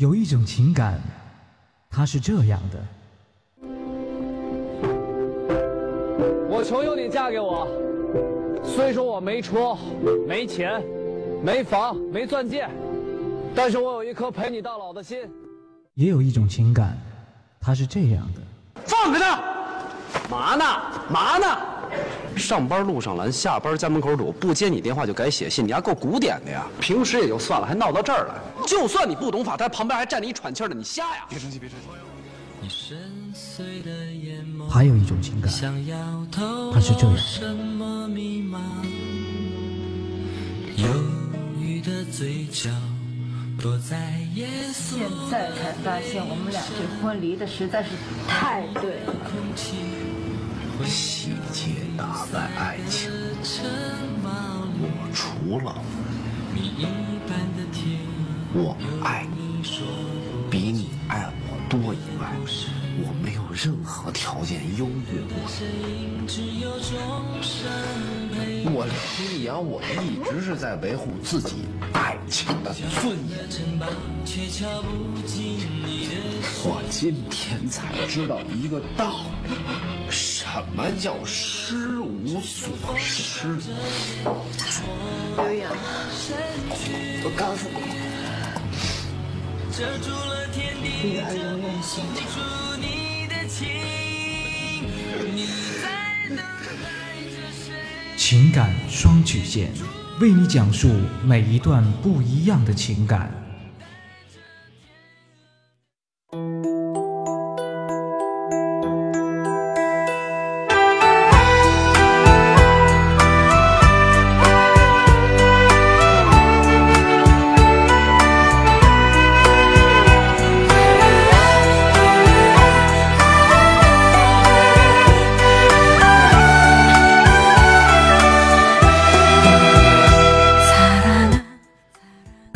有一种情感，它是这样的。我求求你嫁给我，虽说我没车、没钱、没房、没钻戒，但是我有一颗陪你到老的心。也有一种情感，它是这样的。放开他！嘛呢？嘛呢？上班路上拦，下班家门口堵，不接你电话就改写信，你还够古典的呀！平时也就算了，还闹到这儿来。就算你不懂法，他旁边还站着一喘气的，你瞎呀！别生气，别生气。还有一种情感，它是这样。现在才发现，我们俩这婚离的实在是太对了。细节打败爱情，我除了我爱你比你爱我多以外，我没有任何条件优越过。我李阳，我一直是在维护自己爱情的尊严。我今天才知道一个道理，什么叫失无所失。刘洋，我告诉你，女儿永远心疼。情感双曲线，为你讲述每一段不一样的情感。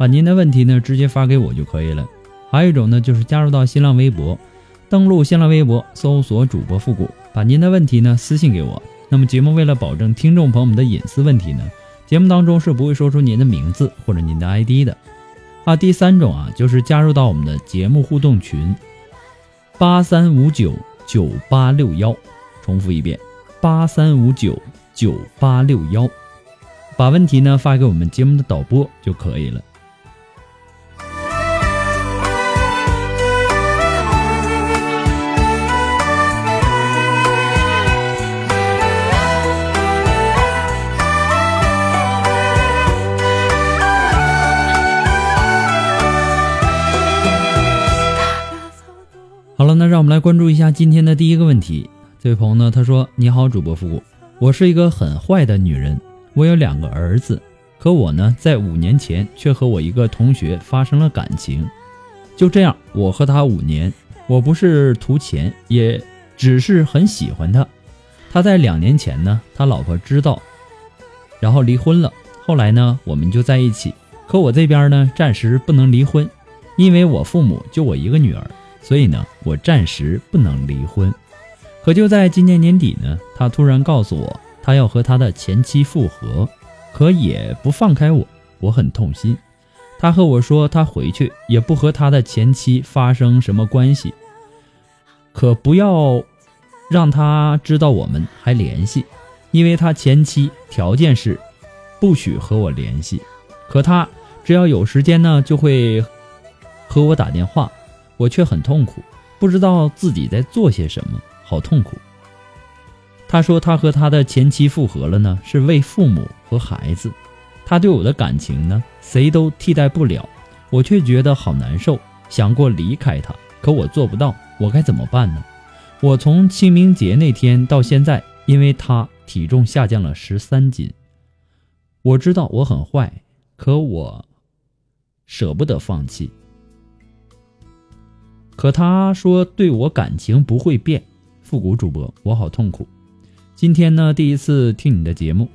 把您的问题呢直接发给我就可以了。还有一种呢，就是加入到新浪微博，登录新浪微博搜索主播复古，把您的问题呢私信给我。那么节目为了保证听众朋友们的隐私问题呢，节目当中是不会说出您的名字或者您的 ID 的。啊，第三种啊，就是加入到我们的节目互动群，八三五九九八六幺，重复一遍，八三五九九八六幺，把问题呢发给我们节目的导播就可以了。们来关注一下今天的第一个问题。这位朋友呢，他说：“你好，主播复古，我是一个很坏的女人，我有两个儿子，可我呢，在五年前却和我一个同学发生了感情。就这样，我和他五年，我不是图钱，也只是很喜欢他。他在两年前呢，他老婆知道，然后离婚了。后来呢，我们就在一起。可我这边呢，暂时不能离婚，因为我父母就我一个女儿。”所以呢，我暂时不能离婚。可就在今年年底呢，他突然告诉我，他要和他的前妻复合，可也不放开我，我很痛心。他和我说，他回去也不和他的前妻发生什么关系，可不要让他知道我们还联系，因为他前妻条件是不许和我联系。可他只要有时间呢，就会和我打电话。我却很痛苦，不知道自己在做些什么，好痛苦。他说他和他的前妻复合了呢，是为父母和孩子。他对我的感情呢，谁都替代不了，我却觉得好难受，想过离开他，可我做不到，我该怎么办呢？我从清明节那天到现在，因为他体重下降了十三斤。我知道我很坏，可我舍不得放弃。可他说对我感情不会变。复古主播，我好痛苦。今天呢，第一次听你的节目，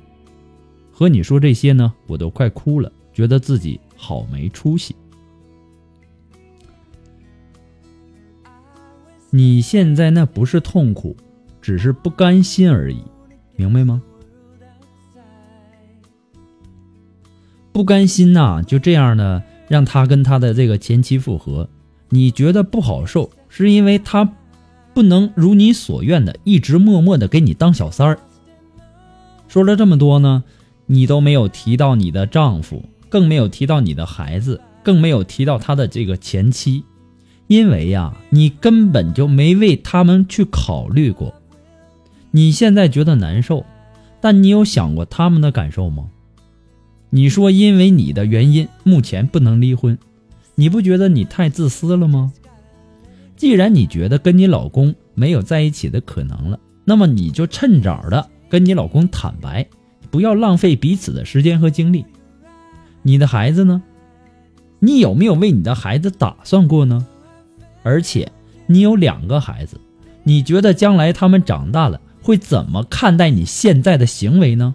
和你说这些呢，我都快哭了，觉得自己好没出息。你现在那不是痛苦，只是不甘心而已，明白吗？不甘心呐，就这样呢，让他跟他的这个前妻复合，你觉得不好受，是因为他不能如你所愿的一直默默的给你当小三儿。说了这么多呢，你都没有提到你的丈夫，更没有提到你的孩子，更没有提到他的这个前妻。因为呀，你根本就没为他们去考虑过。你现在觉得难受，但你有想过他们的感受吗？你说因为你的原因目前不能离婚，你不觉得你太自私了吗？既然你觉得跟你老公没有在一起的可能了，那么你就趁早的跟你老公坦白，不要浪费彼此的时间和精力。你的孩子呢？你有没有为你的孩子打算过呢？而且你有两个孩子，你觉得将来他们长大了会怎么看待你现在的行为呢？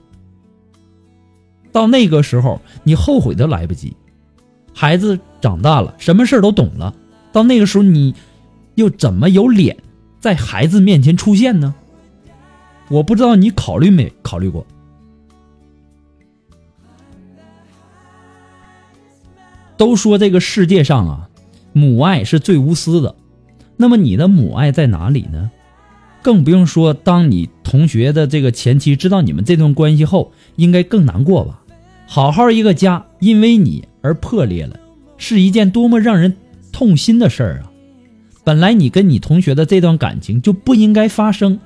到那个时候，你后悔都来不及。孩子长大了，什么事儿都懂了，到那个时候，你又怎么有脸在孩子面前出现呢？我不知道你考虑没考虑过。都说这个世界上啊。母爱是最无私的，那么你的母爱在哪里呢？更不用说，当你同学的这个前妻知道你们这段关系后，应该更难过吧？好好一个家，因为你而破裂了，是一件多么让人痛心的事儿啊！本来你跟你同学的这段感情就不应该发生，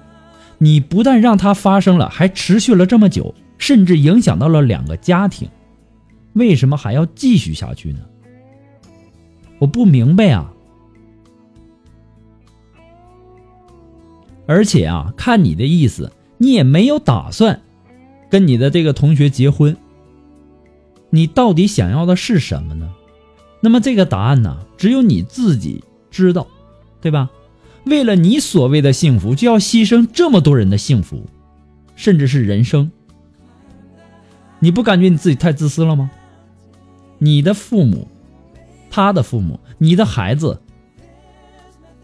你不但让它发生了，还持续了这么久，甚至影响到了两个家庭，为什么还要继续下去呢？我不明白啊！而且啊，看你的意思，你也没有打算跟你的这个同学结婚。你到底想要的是什么呢？那么这个答案呢，只有你自己知道，对吧？为了你所谓的幸福，就要牺牲这么多人的幸福，甚至是人生。你不感觉你自己太自私了吗？你的父母。他的父母、你的孩子、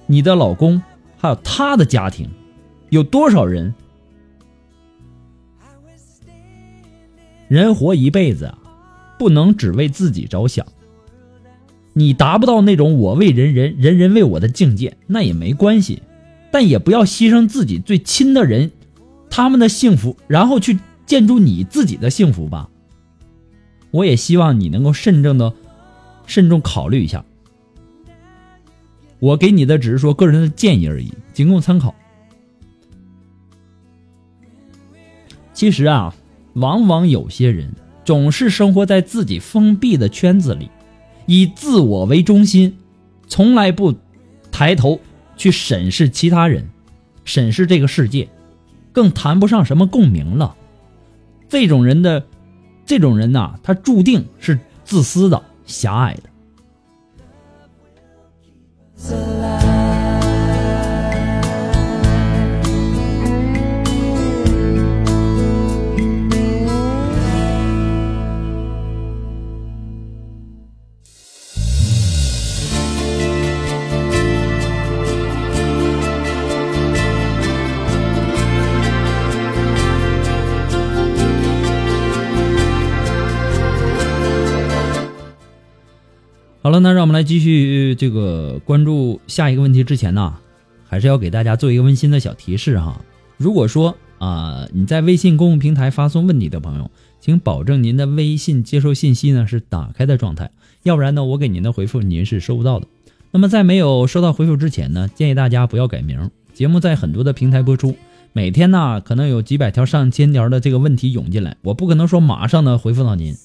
你的老公，还有他的家庭，有多少人？人活一辈子啊，不能只为自己着想。你达不到那种我为人人，人人为我的境界，那也没关系，但也不要牺牲自己最亲的人，他们的幸福，然后去建筑你自己的幸福吧。我也希望你能够慎重的。慎重考虑一下，我给你的只是说个人的建议而已，仅供参考。其实啊，往往有些人总是生活在自己封闭的圈子里，以自我为中心，从来不抬头去审视其他人，审视这个世界，更谈不上什么共鸣了。这种人的，这种人呐，他注定是自私的。狭隘的。好了，那让我们来继续这个关注下一个问题之前呢，还是要给大家做一个温馨的小提示哈。如果说啊你在微信公共平台发送问题的朋友，请保证您的微信接收信息呢是打开的状态，要不然呢我给您的回复您是收不到的。那么在没有收到回复之前呢，建议大家不要改名。节目在很多的平台播出，每天呢可能有几百条、上千条的这个问题涌进来，我不可能说马上呢回复到您。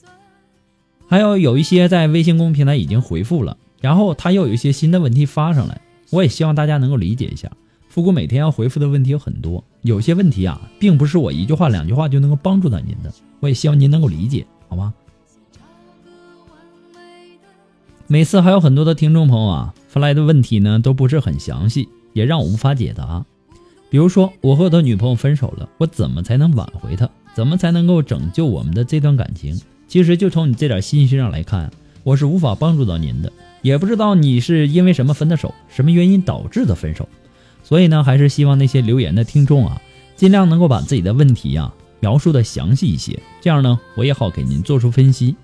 还有有一些在微信公众平台已经回复了，然后他又有一些新的问题发上来，我也希望大家能够理解一下。复古每天要回复的问题有很多，有些问题啊，并不是我一句话两句话就能够帮助到您的，我也希望您能够理解，好吗？每次还有很多的听众朋友啊发来的问题呢都不是很详细，也让我无法解答。比如说，我和我的女朋友分手了，我怎么才能挽回她？怎么才能够拯救我们的这段感情？其实就从你这点信息上来看，我是无法帮助到您的，也不知道你是因为什么分的手，什么原因导致的分手。所以呢，还是希望那些留言的听众啊，尽量能够把自己的问题呀描述的详细一些，这样呢，我也好给您做出分析。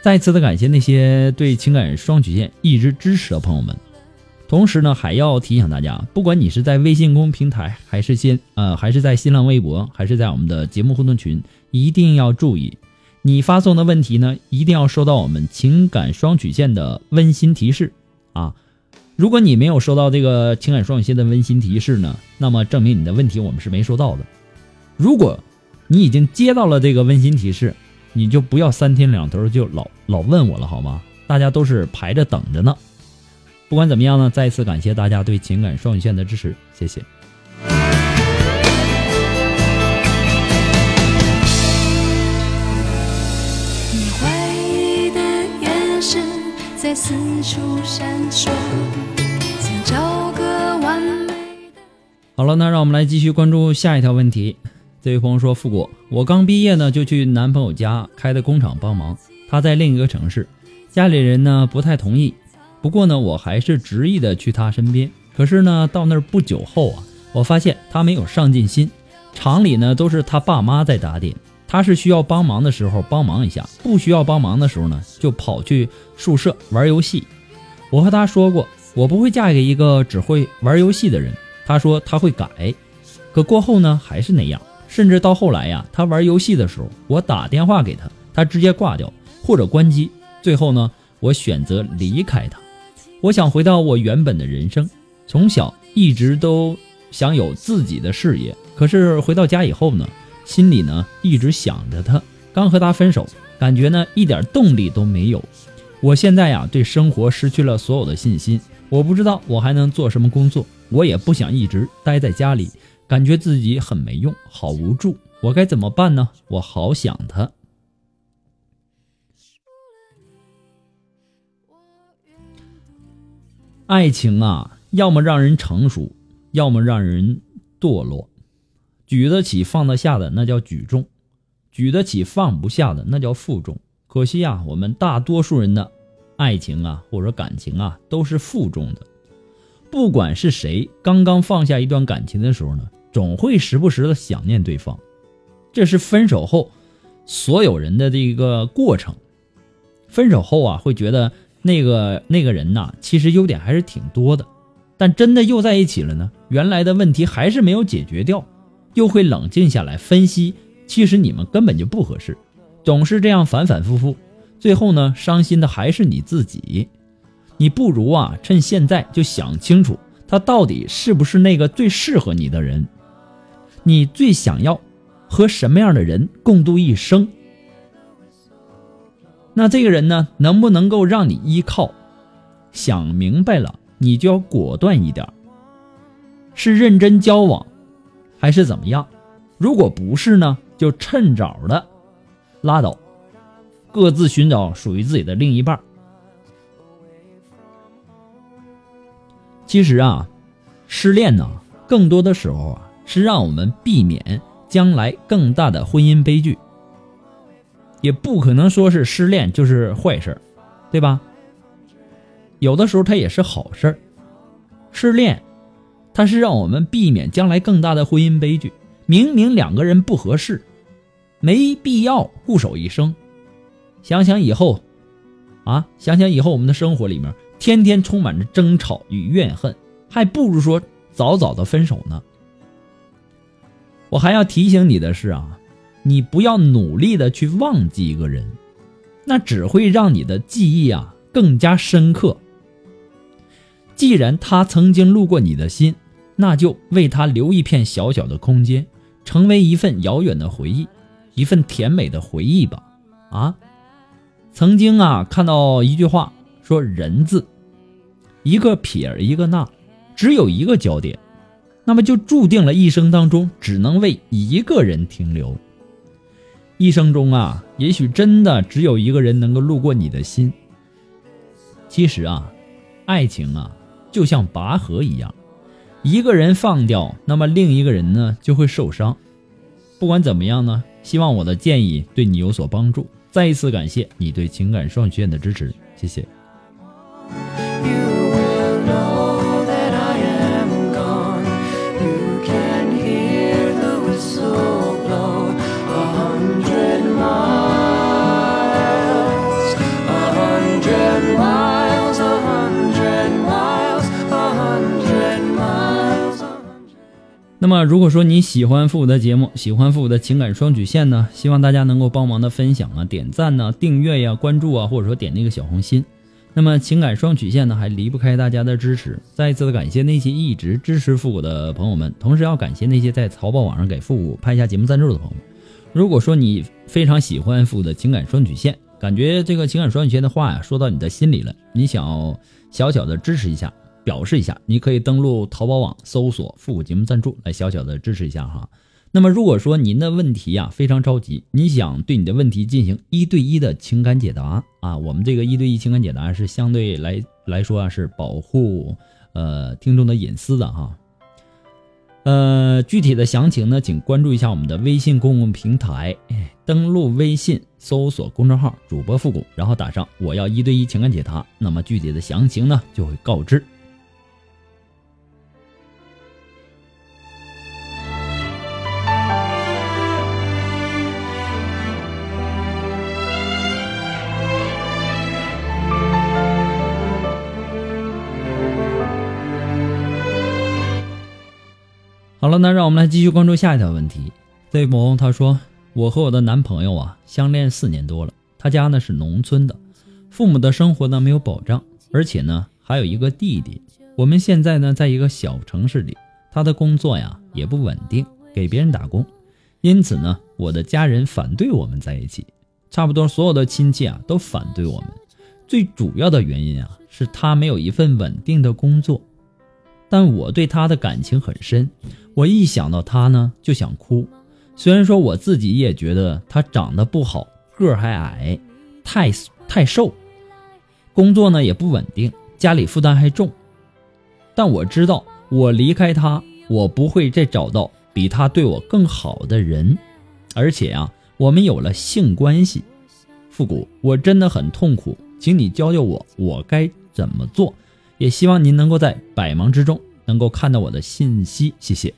再次的感谢那些对情感双曲线一直支持的朋友们。同时呢，还要提醒大家，不管你是在微信公平台，还是新呃，还是在新浪微博，还是在我们的节目互动群，一定要注意，你发送的问题呢，一定要收到我们情感双曲线的温馨提示啊。如果你没有收到这个情感双曲线的温馨提示呢，那么证明你的问题我们是没收到的。如果你已经接到了这个温馨提示，你就不要三天两头就老老问我了，好吗？大家都是排着等着呢。不管怎么样呢，再一次感谢大家对情感双曲线的支持，谢谢。你怀疑的眼神在四处闪烁，想找个完美的。好了，那让我们来继续关注下一条问题。这位朋友说：“富国，我刚毕业呢，就去男朋友家开的工厂帮忙，他在另一个城市，家里人呢不太同意。”不过呢，我还是执意的去他身边。可是呢，到那儿不久后啊，我发现他没有上进心。厂里呢都是他爸妈在打点，他是需要帮忙的时候帮忙一下，不需要帮忙的时候呢，就跑去宿舍玩游戏。我和他说过，我不会嫁给一个只会玩游戏的人。他说他会改，可过后呢还是那样。甚至到后来呀，他玩游戏的时候，我打电话给他，他直接挂掉或者关机。最后呢，我选择离开他。我想回到我原本的人生，从小一直都想有自己的事业，可是回到家以后呢，心里呢一直想着他。刚和他分手，感觉呢一点动力都没有。我现在呀对生活失去了所有的信心，我不知道我还能做什么工作，我也不想一直待在家里，感觉自己很没用，好无助。我该怎么办呢？我好想他。爱情啊，要么让人成熟，要么让人堕落。举得起放得下的那叫举重，举得起放不下的那叫负重。可惜啊，我们大多数人的爱情啊，或者感情啊，都是负重的。不管是谁，刚刚放下一段感情的时候呢，总会时不时的想念对方。这是分手后所有人的这个过程。分手后啊，会觉得。那个那个人呐，其实优点还是挺多的，但真的又在一起了呢，原来的问题还是没有解决掉，又会冷静下来分析，其实你们根本就不合适，总是这样反反复复，最后呢，伤心的还是你自己。你不如啊，趁现在就想清楚，他到底是不是那个最适合你的人，你最想要和什么样的人共度一生。那这个人呢，能不能够让你依靠？想明白了，你就要果断一点。是认真交往，还是怎么样？如果不是呢，就趁早的拉倒，各自寻找属于自己的另一半。其实啊，失恋呢，更多的时候啊，是让我们避免将来更大的婚姻悲剧。也不可能说是失恋就是坏事对吧？有的时候它也是好事儿失恋，它是让我们避免将来更大的婚姻悲剧。明明两个人不合适，没必要固守一生。想想以后，啊，想想以后我们的生活里面，天天充满着争吵与怨恨，还不如说早早的分手呢。我还要提醒你的是啊。你不要努力的去忘记一个人，那只会让你的记忆啊更加深刻。既然他曾经路过你的心，那就为他留一片小小的空间，成为一份遥远的回忆，一份甜美的回忆吧。啊，曾经啊看到一句话说：“人字，一个撇一个捺，只有一个焦点，那么就注定了一生当中只能为一个人停留。”一生中啊，也许真的只有一个人能够路过你的心，其实啊，爱情啊，就像拔河一样，一个人放掉，那么另一个人呢就会受伤。不管怎么样呢，希望我的建议对你有所帮助。再一次感谢你对情感双学院的支持，谢谢。那么，如果说你喜欢复古的节目，喜欢复古的情感双曲线呢，希望大家能够帮忙的分享啊、点赞呢、订阅呀、关注啊，或者说点那个小红心。那么，情感双曲线呢，还离不开大家的支持。再一次的感谢那些一直支持复古的朋友们，同时要感谢那些在淘宝网上给复古拍下节目赞助的朋友们。如果说你非常喜欢复古的情感双曲线，感觉这个情感双曲线的话呀说到你的心里了，你想小小的支持一下，表示一下，你可以登录淘宝网搜索“复古节目赞助”来小小的支持一下哈。那么如果说您的问题呀、非常着急，你想对你的问题进行一对一的情感解答啊，我们这个一对一情感解答是相对来来说啊是保护呃听众的隐私的哈。呃，具体的详情呢，请关注一下我们的微信公共平台，登录微信搜索公众号“主播复古”，然后打上“我要一对一情感解答”，那么具体的详情呢就会告知。了，那让我们来继续关注下一条问题。这位朋友他说：“我和我的男朋友啊相恋四年多了，他家呢是农村的，父母的生活呢没有保障，而且呢还有一个弟弟。我们现在呢在一个小城市里，他的工作呀也不稳定，给别人打工，因此呢我的家人反对我们在一起，差不多所有的亲戚啊都反对我们。最主要的原因啊是他没有一份稳定的工作，但我对他的感情很深。”我一想到他呢，就想哭。虽然说我自己也觉得他长得不好，个还矮，太太瘦，工作呢也不稳定，家里负担还重。但我知道，我离开他，我不会再找到比他对我更好的人。而且啊，我们有了性关系。复古，我真的很痛苦，请你教教我，我该怎么做？也希望您能够在百忙之中能够看到我的信息，谢谢。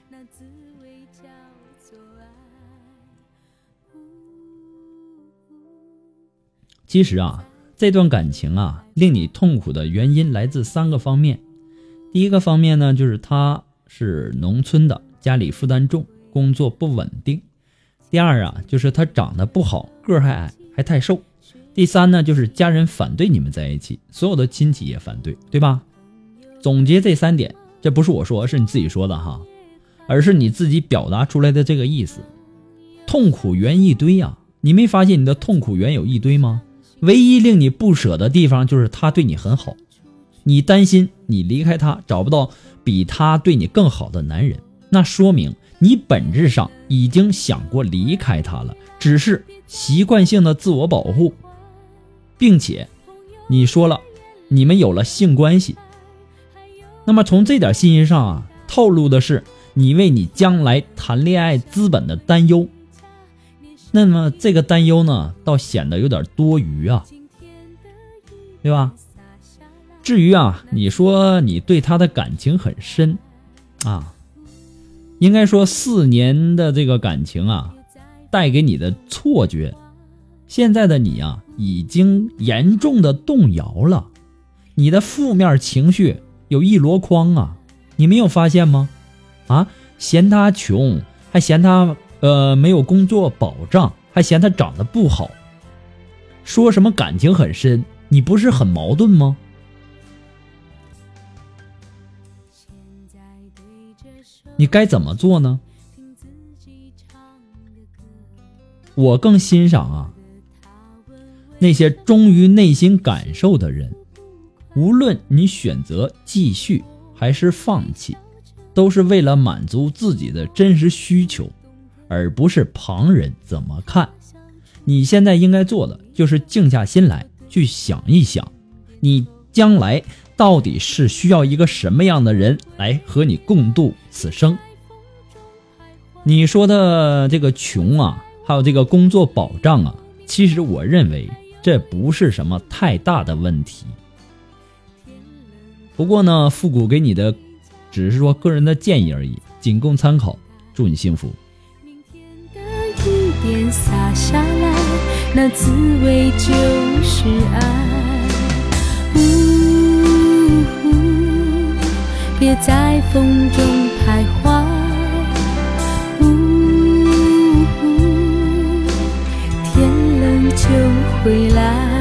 其实啊，这段感情啊，令你痛苦的原因来自三个方面。第一个方面呢，就是他是农村的，家里负担重，工作不稳定。第二啊，就是他长得不好，个儿还矮，还太瘦。第三呢，就是家人反对你们在一起，所有的亲戚也反对，对吧？总结这三点，这不是我说，是你自己说的哈，而是你自己表达出来的这个意思。痛苦源一堆呀、你没发现你的痛苦源有一堆吗？唯一令你不舍的地方就是他对你很好，你担心你离开他找不到比他对你更好的男人，那说明你本质上已经想过离开他了，只是习惯性的自我保护，并且你说了你们有了性关系，那么从这点信息上啊，透露的是你为你将来谈恋爱资本的担忧。那么这个担忧呢，倒显得有点多余啊，对吧？至于啊，你说你对他的感情很深，啊，应该说四年的这个感情啊，带给你的错觉，现在的你啊，已经严重的动摇了，你的负面情绪有一箩筐啊，你没有发现吗？啊，嫌他穷，还嫌他呃没有工作保障，还嫌他长得不好，说什么感情很深，你不是很矛盾吗？你该怎么做呢？我更欣赏啊，那些忠于内心感受的人，无论你选择继续还是放弃，都是为了满足自己的真实需求，而不是旁人怎么看。你现在应该做的就是静下心来去想一想，你将来到底是需要一个什么样的人来和你共度此生。你说的这个穷啊，还有这个工作保障啊，其实我认为这不是什么太大的问题。不过呢，复古给你的只是说个人的建议而已，仅供参考。祝你幸福。明天的雨点洒下来，那滋味就是爱。呜呼，别在风中徘徊。呜呼，天冷就回来。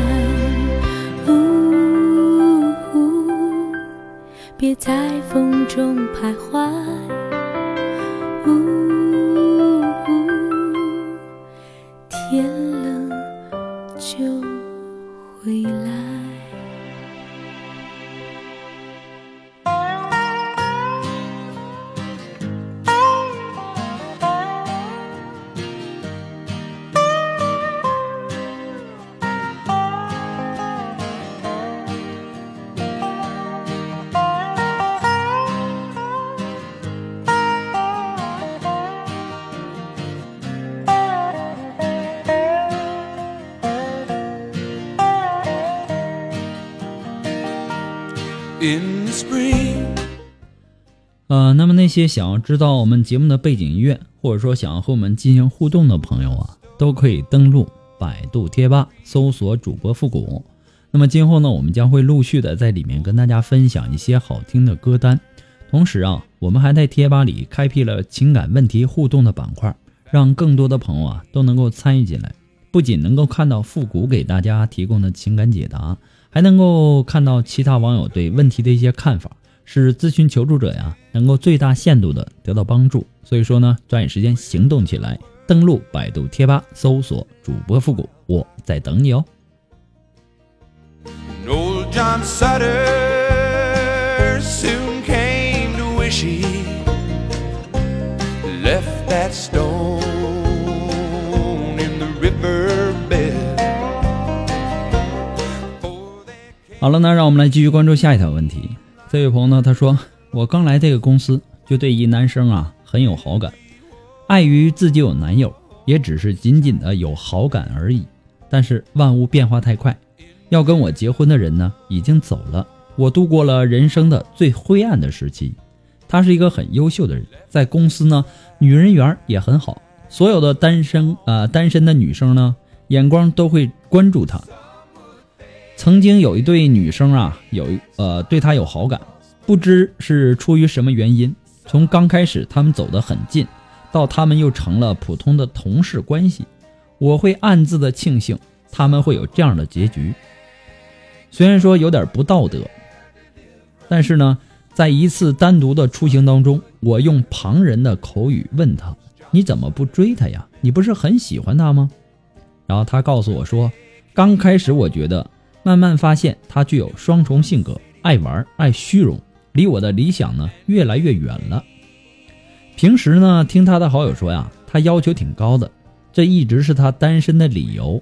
别在风中徘徊。那些想要知道我们节目的背景音乐，或者说想要和我们进行互动的朋友啊，都可以登录百度贴吧搜索主播复古。那么今后呢，我们将会陆续的在里面跟大家分享一些好听的歌单。同时啊，我们还在贴吧里开辟了情感问题互动的板块，让更多的朋友啊都能够参与进来。不仅能够看到复古给大家提供的情感解答，还能够看到其他网友对问题的一些看法，是咨询求助者呀能够最大限度的得到帮助。所以说呢抓紧时间行动起来登录百度贴吧搜索主播复古我在等你哦。Soon came to left that stone in the riverbed. 好了呢让我们来继续关注下一条问题。这位朋友呢，他说：“我刚来这个公司，就对一男生啊很有好感，碍于自己有男友，也只是仅仅的有好感而已。但是万物变化太快，要跟我结婚的人呢已经走了，我度过了人生的最灰暗的时期。他是一个很优秀的人，在公司呢女人缘也很好，所有的单身呃单身的女生呢眼光都会关注他。”曾经有一对女生啊，有呃对他有好感，不知是出于什么原因，从刚开始他们走得很近，到他们又成了普通的同事关系，我会暗自的庆幸他们会有这样的结局。虽然说有点不道德，但是呢，在一次单独的出行当中，我用旁人的口语问他：“你怎么不追他呀？你不是很喜欢他吗？”然后他告诉我说：“刚开始我觉得。”慢慢发现他具有双重性格，爱玩爱虚荣，离我的理想呢越来越远了。平时呢，听他的好友说呀，他要求挺高的，这一直是他单身的理由。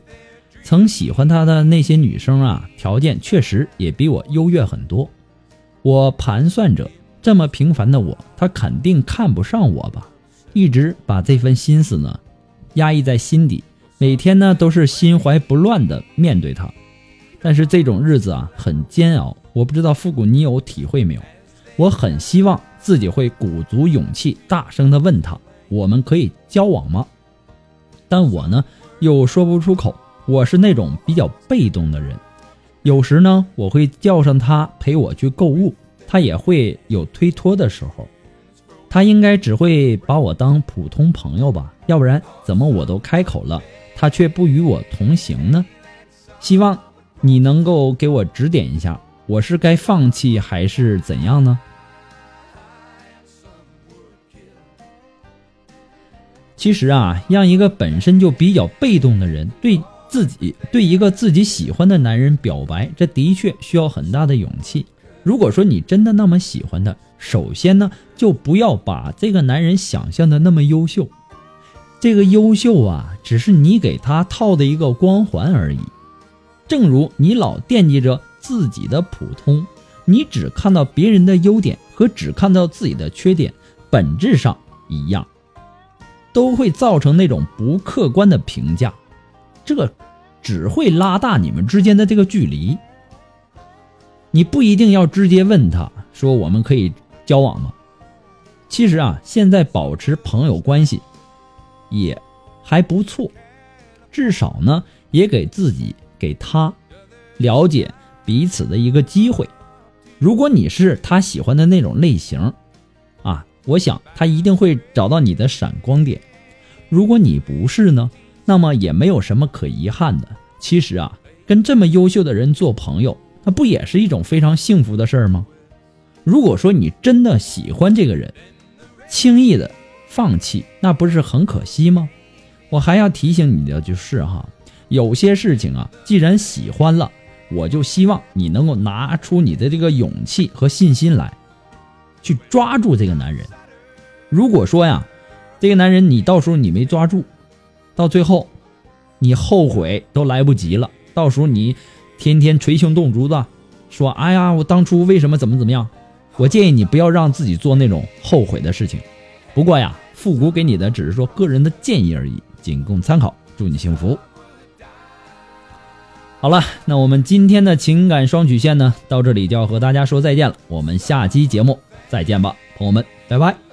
曾喜欢他的那些女生啊，条件确实也比我优越很多。我盘算着，这么平凡的我，他肯定看不上我吧？一直把这份心思呢压抑在心底，每天呢都是心怀不乱的面对他。但是这种日子啊很煎熬，我不知道复古你有体会没有？我很希望自己会鼓足勇气，大声的问他：“我们可以交往吗？”但我呢又说不出口。我是那种比较被动的人，有时呢我会叫上他陪我去购物，他也会有推脱的时候。他应该只会把我当普通朋友吧？要不然怎么我都开口了，他却不与我同行呢？希望。你能够给我指点一下，我是该放弃还是怎样呢？其实啊，让一个本身就比较被动的人对自己、对一个自己喜欢的男人表白，这的确需要很大的勇气。如果说你真的那么喜欢他，首先呢，就不要把这个男人想象的那么优秀。这个优秀啊，只是你给他套的一个光环而已。正如你老惦记着自己的普通，你只看到别人的优点和只看到自己的缺点，本质上一样，都会造成那种不客观的评价，这只会拉大你们之间的这个距离。你不一定要直接问他说我们可以交往吗？其实啊，现在保持朋友关系也还不错，至少呢也给自己给他了解彼此的一个机会。如果你是他喜欢的那种类型，啊，我想他一定会找到你的闪光点。如果你不是呢，那么也没有什么可遗憾的。其实啊，跟这么优秀的人做朋友，那不也是一种非常幸福的事儿吗？如果说你真的喜欢这个人，轻易的放弃，那不是很可惜吗？我还要提醒你的就是哈，有些事情啊，既然喜欢了，我就希望你能够拿出你的这个勇气和信心来，去抓住这个男人。如果说呀，这个男人你到时候你没抓住，到最后你后悔都来不及了。到时候你天天捶胸顿足的说：“哎呀，我当初为什么怎么怎么样？”我建议你不要让自己做那种后悔的事情。不过呀，复古给你的只是说个人的建议而已，仅供参考。祝你幸福。好了，那我们今天的情感双曲线呢，到这里就要和大家说再见了。我们下期节目再见吧，朋友们，拜拜。